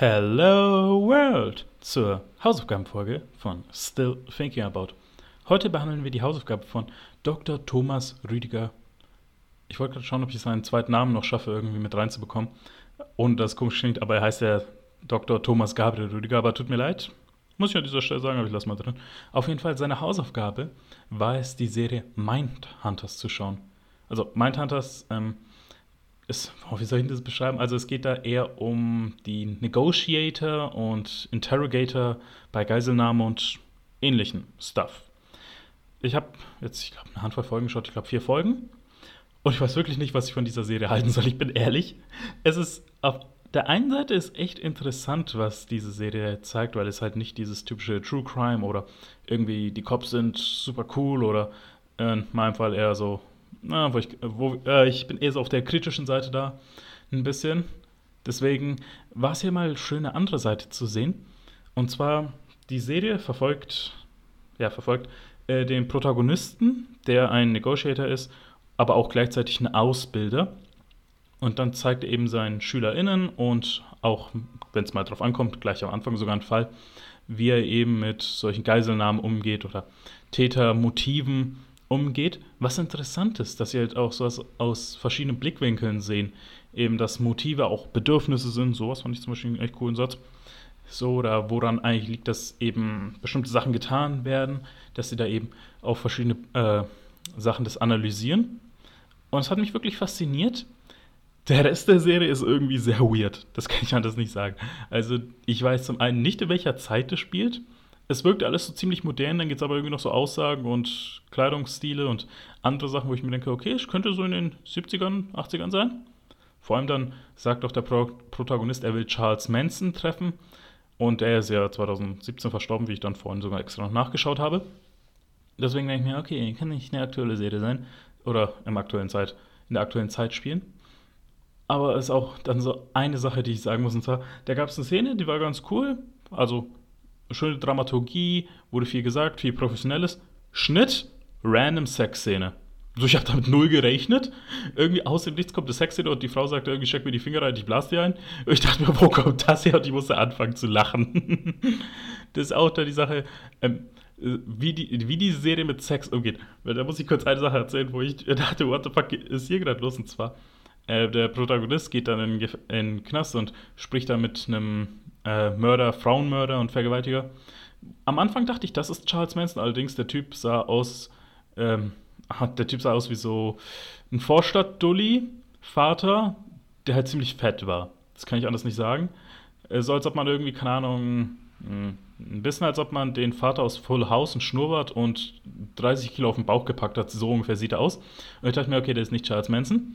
Hello World zur Hausaufgabenfolge von Still Thinking About. Heute behandeln wir die Hausaufgabe von Dr. Thomas Rüdiger. Ich wollte gerade schauen, ob ich seinen zweiten Namen noch schaffe, irgendwie mit reinzubekommen. Und das komisch klingt, aber er heißt ja Dr. Thomas Gabriel Rüdiger, aber tut mir leid. Muss ich an dieser Stelle sagen, aber ich lasse mal drin. Auf jeden Fall, seine Hausaufgabe war es, die Serie Mindhunters zu schauen. Also Mindhunters, ähm, ist, oh, wie soll ich das beschreiben? Also es geht da eher um die Negotiator und Interrogator bei Geiselnahme und ähnlichen Stuff. Ich habe jetzt, ich glaube, eine Handvoll Folgen geschaut, ich glaube vier Folgen. Und ich weiß wirklich nicht, was ich von dieser Serie halten soll. Ich bin ehrlich. Es ist auf der einen Seite ist echt interessant, was diese Serie zeigt, weil es halt nicht dieses typische True Crime oder irgendwie die Cops sind super cool oder in meinem Fall eher so na, wo ich, wo, äh, ich bin eher so auf der kritischen Seite da, ein bisschen. Deswegen war es hier mal schön, eine andere Seite zu sehen. Und zwar, die Serie verfolgt, ja, verfolgt äh, den Protagonisten, der ein Negotiator ist, aber auch gleichzeitig ein Ausbilder. Und dann zeigt er eben seinen SchülerInnen und auch, wenn es mal drauf ankommt, gleich am Anfang sogar ein Fall, wie er eben mit solchen Geiselnahmen umgeht oder Tätermotiven umgeht. Was interessant ist, dass sie halt auch sowas aus verschiedenen Blickwinkeln sehen. Eben, dass Motive auch Bedürfnisse sind. Sowas fand ich zum Beispiel einen echt coolen Satz. So, oder woran eigentlich liegt, dass eben bestimmte Sachen getan werden, dass sie da eben auch verschiedene äh, Sachen das analysieren. Und es hat mich wirklich fasziniert. Der Rest der Serie ist irgendwie sehr weird. Das kann ich anders nicht sagen. Also, ich weiß zum einen nicht, in welcher Zeit es spielt es wirkt alles so ziemlich modern, dann gibt es aber irgendwie noch so Aussagen und Kleidungsstile und andere Sachen, wo ich mir denke, okay, es könnte so in den 70ern, 80ern sein. Vor allem dann sagt auch der Pro Protagonist, er will Charles Manson treffen. Und er ist ja 2017 verstorben, wie ich dann vorhin sogar extra noch nachgeschaut habe. Deswegen denke ich mir, okay, kann nicht eine aktuelle Serie sein. Oder im aktuellen Zeit, in der aktuellen Zeit spielen. Aber es ist auch dann so eine Sache, die ich sagen muss. Und zwar, da gab es eine Szene, die war ganz cool. Also schöne Dramaturgie, wurde viel gesagt, viel Professionelles. Schnitt, random Sexszene. So, ich habe damit null gerechnet. Irgendwie aus dem Nichts kommt eine Sexszene und die Frau sagt irgendwie, steck mir die Finger rein, ich blase dir ein. Und ich dachte mir, wo kommt das her? Und ich musste anfangen zu lachen. das ist auch da die Sache, ähm, wie, die, wie diese Serie mit Sex umgeht. Da muss ich kurz eine Sache erzählen, wo ich dachte, what the fuck ist hier gerade los? Und zwar, äh, der Protagonist geht dann in, in den Knast und spricht dann mit einem äh, Mörder, Frauenmörder und Vergewaltiger. Am Anfang dachte ich, das ist Charles Manson, allerdings der Typ sah aus, ähm, der Typ sah aus wie so ein Vorstadt-Dulli-Vater, der halt ziemlich fett war. Das kann ich anders nicht sagen. Äh, so als ob man irgendwie, keine Ahnung, hm, ein bisschen als ob man den Vater aus Full House, ein Schnurrbart und 30 Kilo auf den Bauch gepackt hat. So ungefähr sieht er aus. Und ich dachte mir, okay, der ist nicht Charles Manson.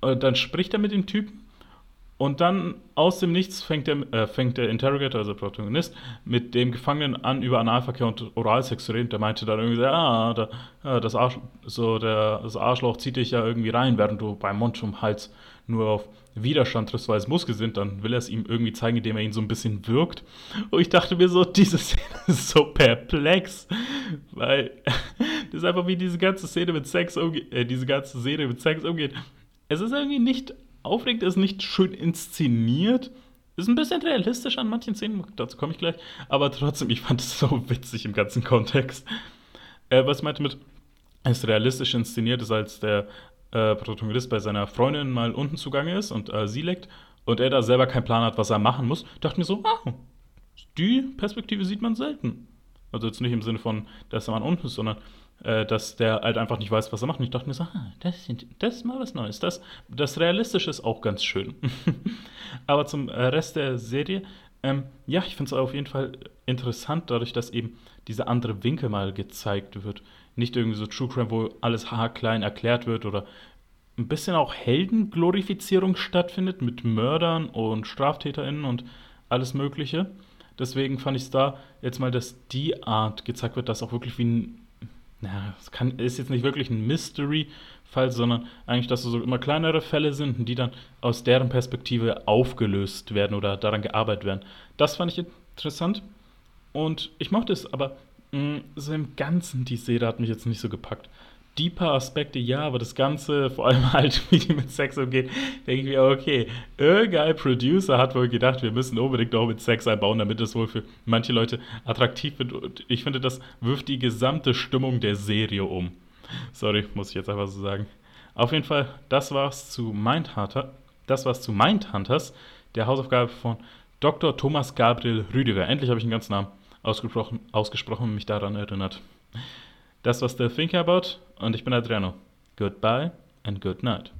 Und dann spricht er mit dem Typen und dann aus dem Nichts fängt der, äh, fängt der Interrogator, also der Protagonist, mit dem Gefangenen an, über Analverkehr und Oralsex zu reden. Der meinte dann irgendwie, ah, da, ja, das, Arsch, so der, das Arschloch zieht dich ja irgendwie rein, während du beim Mund zum Hals nur auf Widerstand triffst, weil es Muskel sind. Dann will er es ihm irgendwie zeigen, indem er ihn so ein bisschen wirkt. Und ich dachte mir so, diese Szene ist so perplex, weil das ist einfach wie diese ganze Szene mit Sex umgeht, äh, diese ganze Szene mit Sex umgeht. Es ist irgendwie nicht aufregend, ist nicht schön inszeniert. Ist ein bisschen realistisch an manchen Szenen, dazu komme ich gleich. Aber trotzdem, ich fand es so witzig im ganzen Kontext. Äh, was meinte mit, ist realistisch inszeniert, ist als der äh, Protagonist bei seiner Freundin mal unten zugange ist und äh, sie leckt und er da selber keinen Plan hat, was er machen muss, dachte mir so, ah, die Perspektive sieht man selten. Also jetzt nicht im Sinne von, dass er mal unten ist, sondern äh, dass der halt einfach nicht weiß, was er macht. Und ich dachte mir so, ah, das, das ist mal was Neues. Das, das Realistische ist auch ganz schön. Aber zum Rest der Serie, ähm, ja, ich finde es auf jeden Fall interessant, dadurch, dass eben dieser andere Winkel mal gezeigt wird. Nicht irgendwie so True Crime, wo alles haarklein erklärt wird oder ein bisschen auch Heldenglorifizierung stattfindet mit Mördern und StraftäterInnen und alles Mögliche. Deswegen fand ich es da jetzt mal, dass die Art gezeigt wird, dass auch wirklich wie ein na, es kann, ist jetzt nicht wirklich ein Mystery-Fall, sondern eigentlich, dass es so immer kleinere Fälle sind, die dann aus deren Perspektive aufgelöst werden oder daran gearbeitet werden. Das fand ich interessant und ich mochte es, aber mh, mm, so im Ganzen, die Serie hat mich jetzt nicht so gepackt. Deeper Aspekte, ja, aber das Ganze, vor allem halt, wie die mit Sex umgeht, denke ich mir, okay, irgendein Producer hat wohl gedacht, wir müssen unbedingt auch mit Sex einbauen, damit es wohl für manche Leute attraktiv wird. Und ich finde, das wirft die gesamte Stimmung der Serie um. Sorry, muss ich jetzt einfach so sagen. Auf jeden Fall, das war's zu Mindhunter. Das war's zu Mindhunters, der Hausaufgabe von Dr. Thomas Gabriel Rüdiger. Endlich habe ich einen ganzen Namen ausgesprochen, ausgesprochen und mich daran erinnert. Das war Still Thinking About und ich bin Adriano. Goodbye and good night.